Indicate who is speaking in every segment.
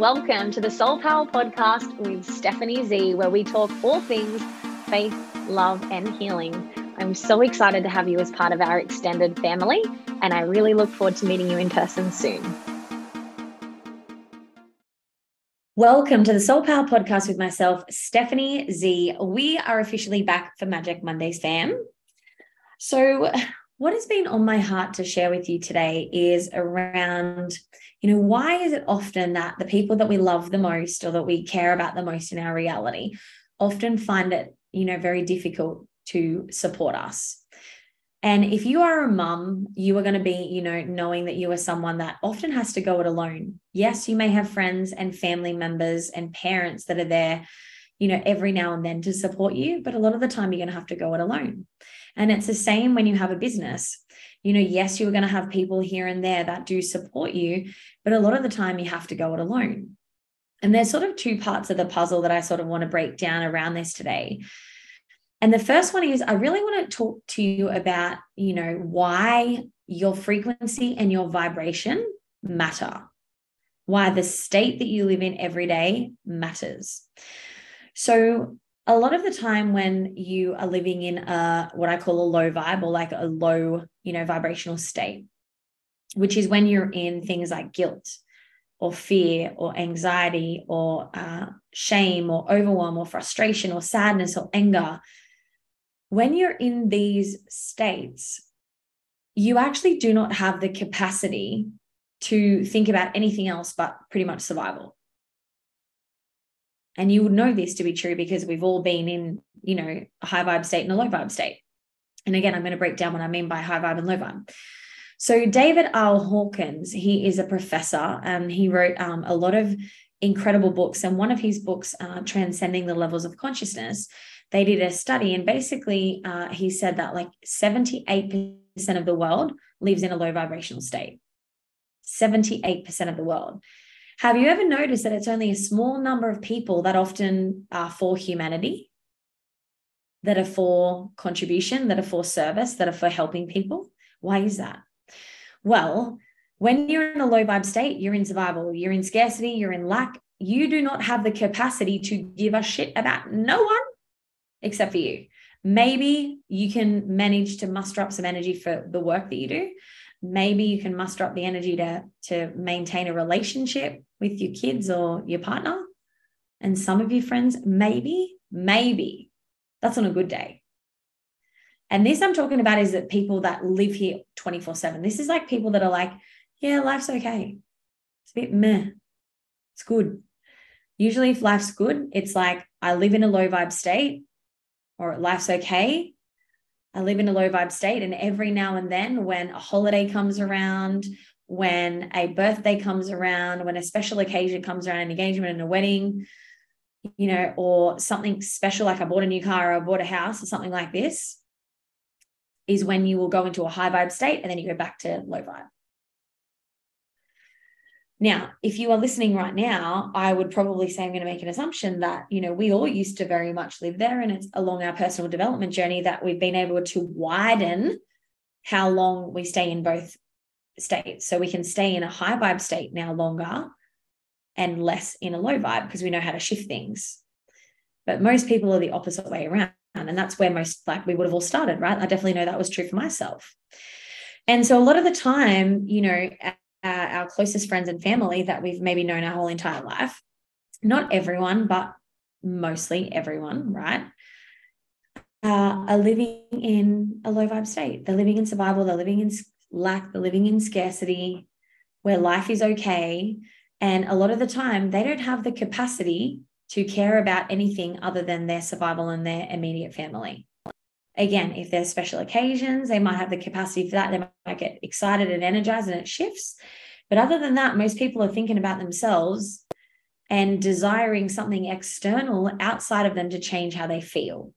Speaker 1: welcome to the Soul Power Podcast with Stephanie Z, where we talk all things faith, love, and healing. I'm so excited to have you as part of our extended family, and I really look forward to meeting you in person soon. Welcome to the Soul Power Podcast with myself, Stephanie Z. We are officially back for Magic Mondays, fam. So, what has been on my heart to share with you today is around, you know, why is it often that the people that we love the most or that we care about the most in our reality often find it, you know, very difficult to support us? And if you are a mum, you are going to be, you know, knowing that you are someone that often has to go it alone. Yes, you may have friends and family members and parents that are there, you know, every now and then to support you, but a lot of the time you're going to have to go it alone. And it's the same when you have a business. You know, yes, you're going to have people here and there that do support you, but a lot of the time you have to go it alone. And there's sort of two parts of the puzzle that I sort of want to break down around this today. And the first one is I really want to talk to you about, you know, why your frequency and your vibration matter, why the state that you live in every day matters. So, a lot of the time when you are living in a what I call a low vibe or like a low, you know, vibrational state, which is when you're in things like guilt or fear or anxiety or uh, shame or overwhelm or frustration or sadness or anger, when you're in these states, you actually do not have the capacity to think about anything else but pretty much survival. And you would know this to be true because we've all been in, you know, a high vibe state and a low vibe state. And again, I'm going to break down what I mean by high vibe and low vibe. So, David R. Hawkins, he is a professor and he wrote um, a lot of incredible books. And one of his books, uh, Transcending the Levels of Consciousness, they did a study. And basically, uh, he said that like 78% of the world lives in a low vibrational state. 78% of the world. Have you ever noticed that it's only a small number of people that often are for humanity, that are for contribution, that are for service, that are for helping people? Why is that? Well, when you're in a low vibe state, you're in survival, you're in scarcity, you're in lack. You do not have the capacity to give a shit about no one except for you. Maybe you can manage to muster up some energy for the work that you do, maybe you can muster up the energy to to maintain a relationship with your kids or your partner. And some of your friends maybe maybe that's on a good day. And this i'm talking about is that people that live here 24 7 this is like people that are like yeah life's okay. It's a bit meh. It's good. Usually if life's good it's like i live in a low vibe state or life's okay. I live in a low vibe state. And every now and then, when a holiday comes around, when a birthday comes around, when a special occasion comes around, an engagement and a wedding, you know, or something special like I bought a new car or I bought a house or something like this, is when you will go into a high vibe state and then you go back to low vibe. Now, if you are listening right now, I would probably say I'm going to make an assumption that, you know, we all used to very much live there. And it's along our personal development journey that we've been able to widen how long we stay in both states. So we can stay in a high vibe state now longer and less in a low vibe because we know how to shift things. But most people are the opposite way around. And that's where most, like, we would have all started, right? I definitely know that was true for myself. And so a lot of the time, you know, uh, our closest friends and family that we've maybe known our whole entire life. Not everyone, but mostly everyone, right? Uh, are living in a low vibe state. They're living in survival, they're living in lack, they're living in scarcity, where life is okay. And a lot of the time, they don't have the capacity to care about anything other than their survival and their immediate family again, if there's special occasions, they might have the capacity for that. They might get excited and energized and it shifts. But other than that, most people are thinking about themselves and desiring something external outside of them to change how they feel.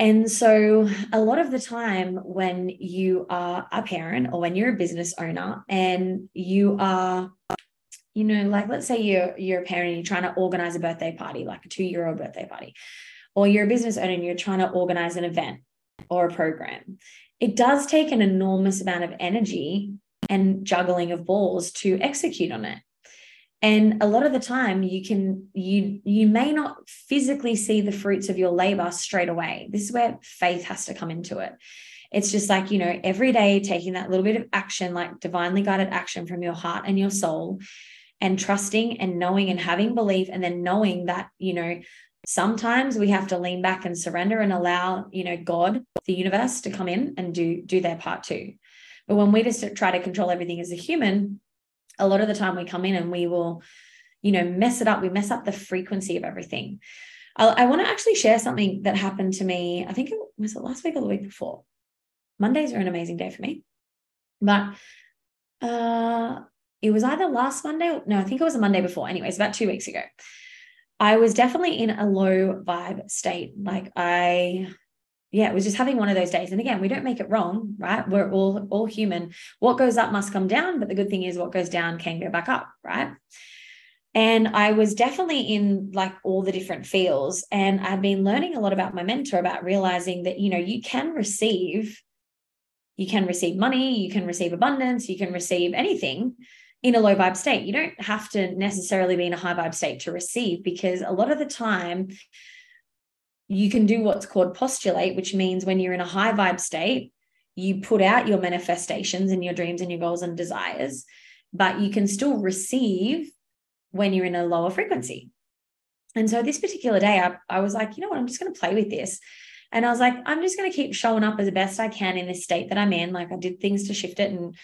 Speaker 1: And so, a lot of the time, when you are a parent or when you're a business owner and you are, you know, like let's say you're you're a parent and you're trying to organize a birthday party, like a two year old birthday party, or you're a business owner and you're trying to organize an event or a program, it does take an enormous amount of energy and juggling of balls to execute on it. And a lot of the time you can you you may not physically see the fruits of your labor straight away. This is where faith has to come into it. It's just like you know every day taking that little bit of action like divinely guided action from your heart and your soul and trusting and knowing and having belief and then knowing that you know sometimes we have to lean back and surrender and allow you know god the universe to come in and do do their part too. But when we just try to control everything as a human a lot of the time we come in and we will, you know, mess it up. We mess up the frequency of everything. I, I want to actually share something that happened to me. I think it was it last week or the week before. Mondays are an amazing day for me, but uh, it was either last Monday. Or, no, I think it was a Monday before. Anyways, about two weeks ago. I was definitely in a low vibe state. Like I yeah, it was just having one of those days. And again, we don't make it wrong, right? We're all all human. What goes up must come down, but the good thing is what goes down can go back up, right? And I was definitely in like all the different feels. And I've been learning a lot about my mentor about realizing that, you know, you can receive, you can receive money, you can receive abundance, you can receive anything in a low vibe state. You don't have to necessarily be in a high vibe state to receive because a lot of the time you can do what's called postulate, which means when you're in a high vibe state, you put out your manifestations and your dreams and your goals and desires, but you can still receive when you're in a lower frequency. And so this particular day, I, I was like, you know what, I'm just going to play with this. And I was like, I'm just going to keep showing up as best I can in this state that I'm in. Like I did things to shift it and,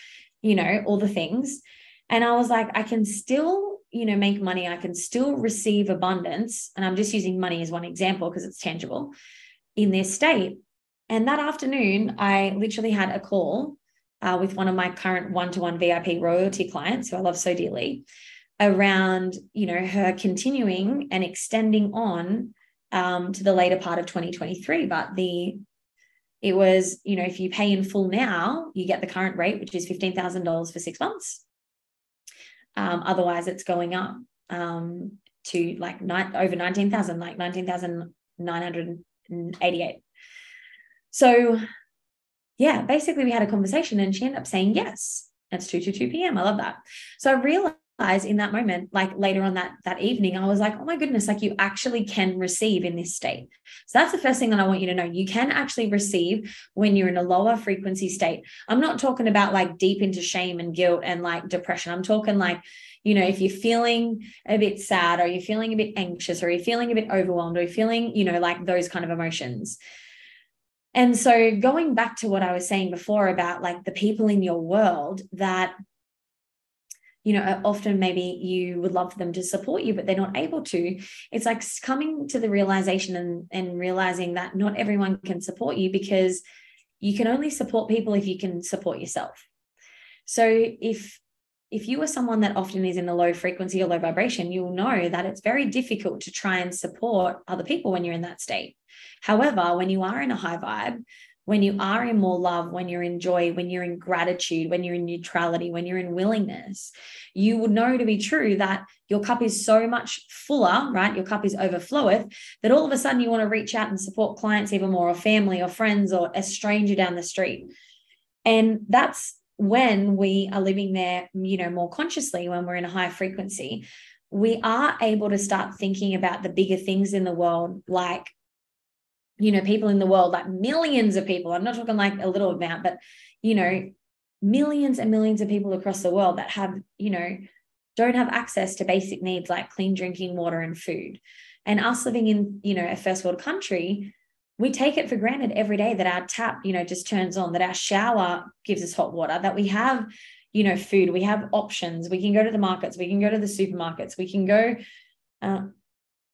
Speaker 1: you know, all the things. And I was like, I can still you know make money. I can still receive abundance. And i'm just using money as one example because it's tangible in this state. And that afternoon i literally had a call uh, with one of my current one-to-one vip royalty clients who i love so dearly around you know her continuing and extending on um, to the later part of 2023 but the it was you know if you pay in full now you get the current rate which is $15000 for six months um, otherwise, it's going up um, to like over 19,000, like 19,988. So, yeah, basically, we had a conversation and she ended up saying yes. It's 2 to 2 p.m. I love that. So I realized in that moment like later on that that evening i was like oh my goodness like you actually can receive in this state. So that's the first thing that i want you to know. You can actually receive when you're in a lower frequency state. I'm not talking about like deep into shame and guilt and like depression. I'm talking like you know if you're feeling a bit sad or you're feeling a bit anxious or you're feeling a bit overwhelmed or you're feeling you know like those kind of emotions. And so going back to what i was saying before about like the people in your world that you know often maybe you would love for them to support you but they're not able to. It's like coming to the realization and, and realizing that not everyone can support you because you can only support people if you can support yourself. So if if you are someone that often is in a low frequency or low vibration you'll know that it's very difficult to try and support other people when you're in that state. However when you are in a high vibe when you are in more love, when you're in joy, when you're in gratitude, when you're in neutrality, when you're in willingness, you would know to be true that your cup is so much fuller, right? Your cup is overfloweth that all of a sudden you want to reach out and support clients even more, or family, or friends, or a stranger down the street. And that's when we are living there, you know, more consciously, when we're in a high frequency, we are able to start thinking about the bigger things in the world, like you know, people in the world, like millions of people. I'm not talking like a little amount, but, you know, millions and millions of people across the world that have, you know, don't have access to basic needs like clean drinking water and food. And us living in, you know, a first world country, we take it for granted every day that our tap, you know, just turns on, that our shower gives us hot water, that we have, you know, food, we have options. We can go to the markets, we can go to the supermarkets, we can go uh,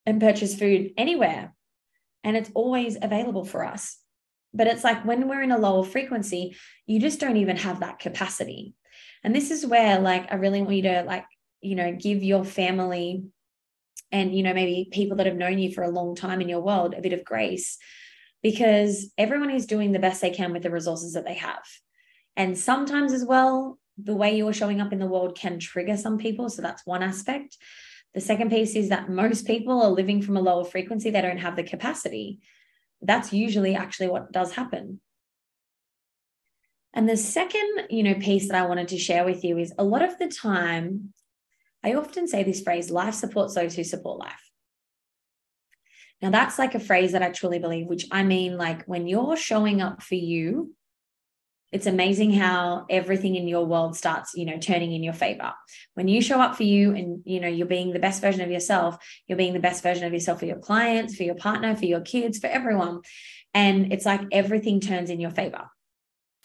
Speaker 1: and purchase food anywhere and it's always available for us. But it's like when we're in a lower frequency, you just don't even have that capacity. And this is where, like, I really want you to, like, you know, give your family and, you know, maybe people that have known you for a long time in your world a bit of grace because everyone is doing the best they can with the resources that they have. And sometimes, as well, the way you're showing up in the world can trigger some people. So that's one aspect. The second piece is that most people are living from a lower frequency, they don't have the capacity. That's usually actually what does happen. And the second, you know, piece that I wanted to share with you is a lot of the time I often say this phrase life supports those who support life. Now, that's like a phrase that I truly believe, which I mean, like when you're showing up for you, it's amazing how everything in your world starts you know turning in your favor. When you show up for you and you know you're being the best version of yourself you're being the best version of yourself for your clients for your partner for your kids for everyone. And it's like everything turns in your favor.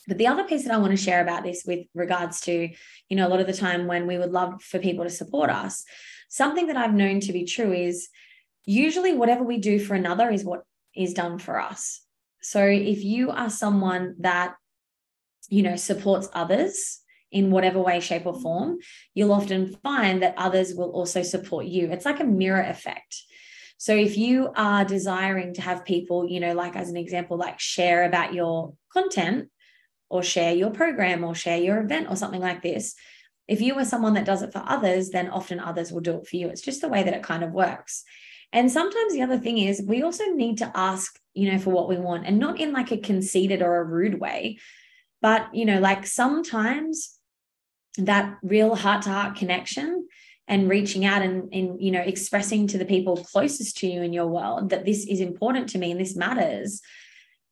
Speaker 1: But the other piece that I want to share about this with regards to, you know, a lot of the time when we would love for people to support us, something that I've known to be true is usually whatever we do for another is what is done for us. So if you are someone that, you know, supports others in whatever way, shape, or mm-hmm. form, you'll often find that others will also support you. It's like a mirror effect. So if you are desiring to have people, you know, like as an example, like share about your content, or share your program or share your event or something like this. If you are someone that does it for others, then often others will do it for you. It's just the way that it kind of works. And sometimes the other thing is we also need to ask, you know, for what we want and not in like a conceited or a rude way, but, you know, like sometimes that real heart to heart connection and reaching out and, and, you know, expressing to the people closest to you in your world that this is important to me and this matters.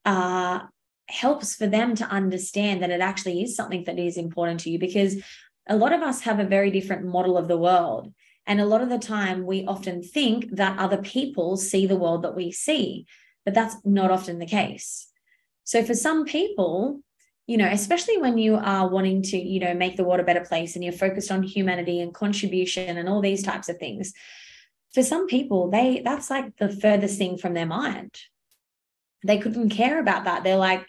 Speaker 1: Uh, helps for them to understand that it actually is something that is important to you because a lot of us have a very different model of the world. And a lot of the time, we often think that other people see the world that we see, but that's not often the case. So, for some people, you know, especially when you are wanting to, you know, make the world a better place and you're focused on humanity and contribution and all these types of things, for some people, they that's like the furthest thing from their mind. They couldn't care about that. They're like,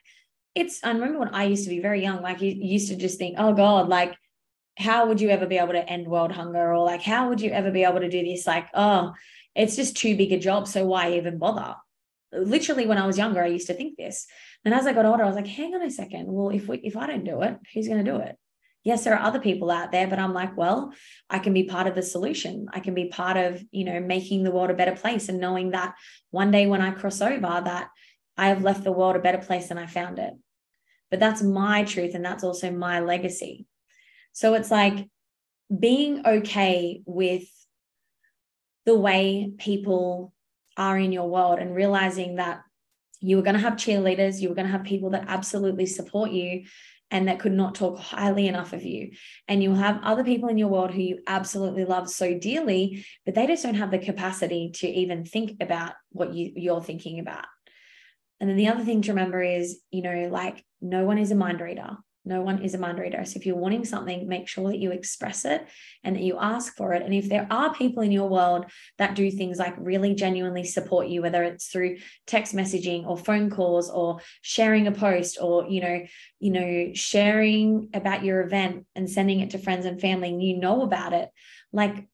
Speaker 1: it's I remember when I used to be very young, like you used to just think, oh God, like how would you ever be able to end world hunger? Or like, how would you ever be able to do this? Like, oh, it's just too big a job. So why even bother? Literally, when I was younger, I used to think this. And as I got older, I was like, hang on a second. Well, if we if I don't do it, who's going to do it? Yes, there are other people out there, but I'm like, well, I can be part of the solution. I can be part of, you know, making the world a better place and knowing that one day when I cross over, that I have left the world a better place than I found it but that's my truth and that's also my legacy. So it's like being okay with the way people are in your world and realizing that you were going to have cheerleaders, you were going to have people that absolutely support you and that could not talk highly enough of you. And you'll have other people in your world who you absolutely love so dearly, but they just don't have the capacity to even think about what you, you're thinking about. And then the other thing to remember is, you know, like no one is a mind reader. No one is a mind reader. So if you're wanting something, make sure that you express it and that you ask for it. And if there are people in your world that do things like really genuinely support you, whether it's through text messaging or phone calls or sharing a post or, you know, you know, sharing about your event and sending it to friends and family and you know about it, like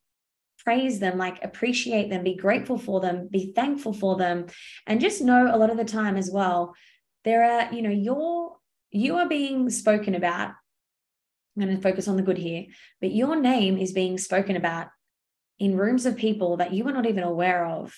Speaker 1: praise them, like appreciate them, be grateful for them, be thankful for them. And just know a lot of the time as well, there are, you know, you're you are being spoken about. I'm going to focus on the good here, but your name is being spoken about in rooms of people that you are not even aware of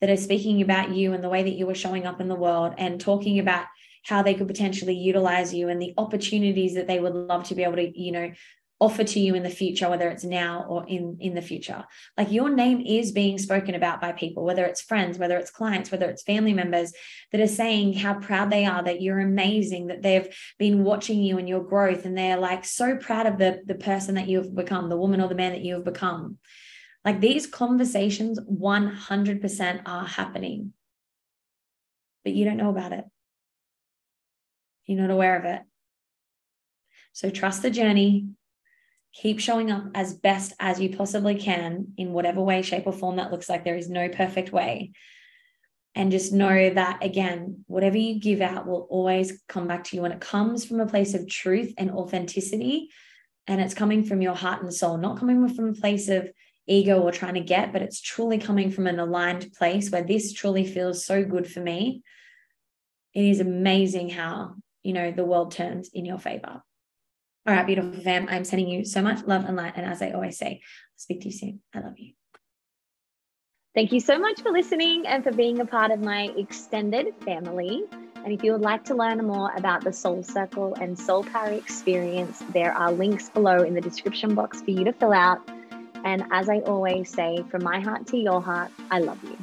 Speaker 1: that are speaking about you and the way that you are showing up in the world and talking about how they could potentially utilize you and the opportunities that they would love to be able to you know offer to you in the future whether it's now or in in the future. Like your name is being spoken about by people whether it's friends whether it's clients whether it's family members that are saying how proud they are that you're amazing that they've been watching you and your growth and they're like so proud of the the person that you've become the woman or the man that you have become. Like these conversations 100% are happening. But you don't know about it. You're not aware of it. So trust the journey keep showing up as best as you possibly can in whatever way, shape, or form that looks like. There is no perfect way. And just know that, again, whatever you give out will always come back to you. And it comes from a place of truth and authenticity. And it's coming from your heart and soul, not coming from a place of ego or trying to get, but it's truly coming from an aligned place where this truly feels so good for me. It is amazing how, you know, the world turns in your favor. All right, beautiful fam. I'm sending you so much love and light. And as I always say, I'll speak to you soon. I love you.
Speaker 2: Thank you so much for listening and for being a part of my extended family. And if you would like to learn more about the Soul Circle and Soul Power experience, there are links below in the description box for you to fill out. And as I always say, from my heart to your heart, I love you.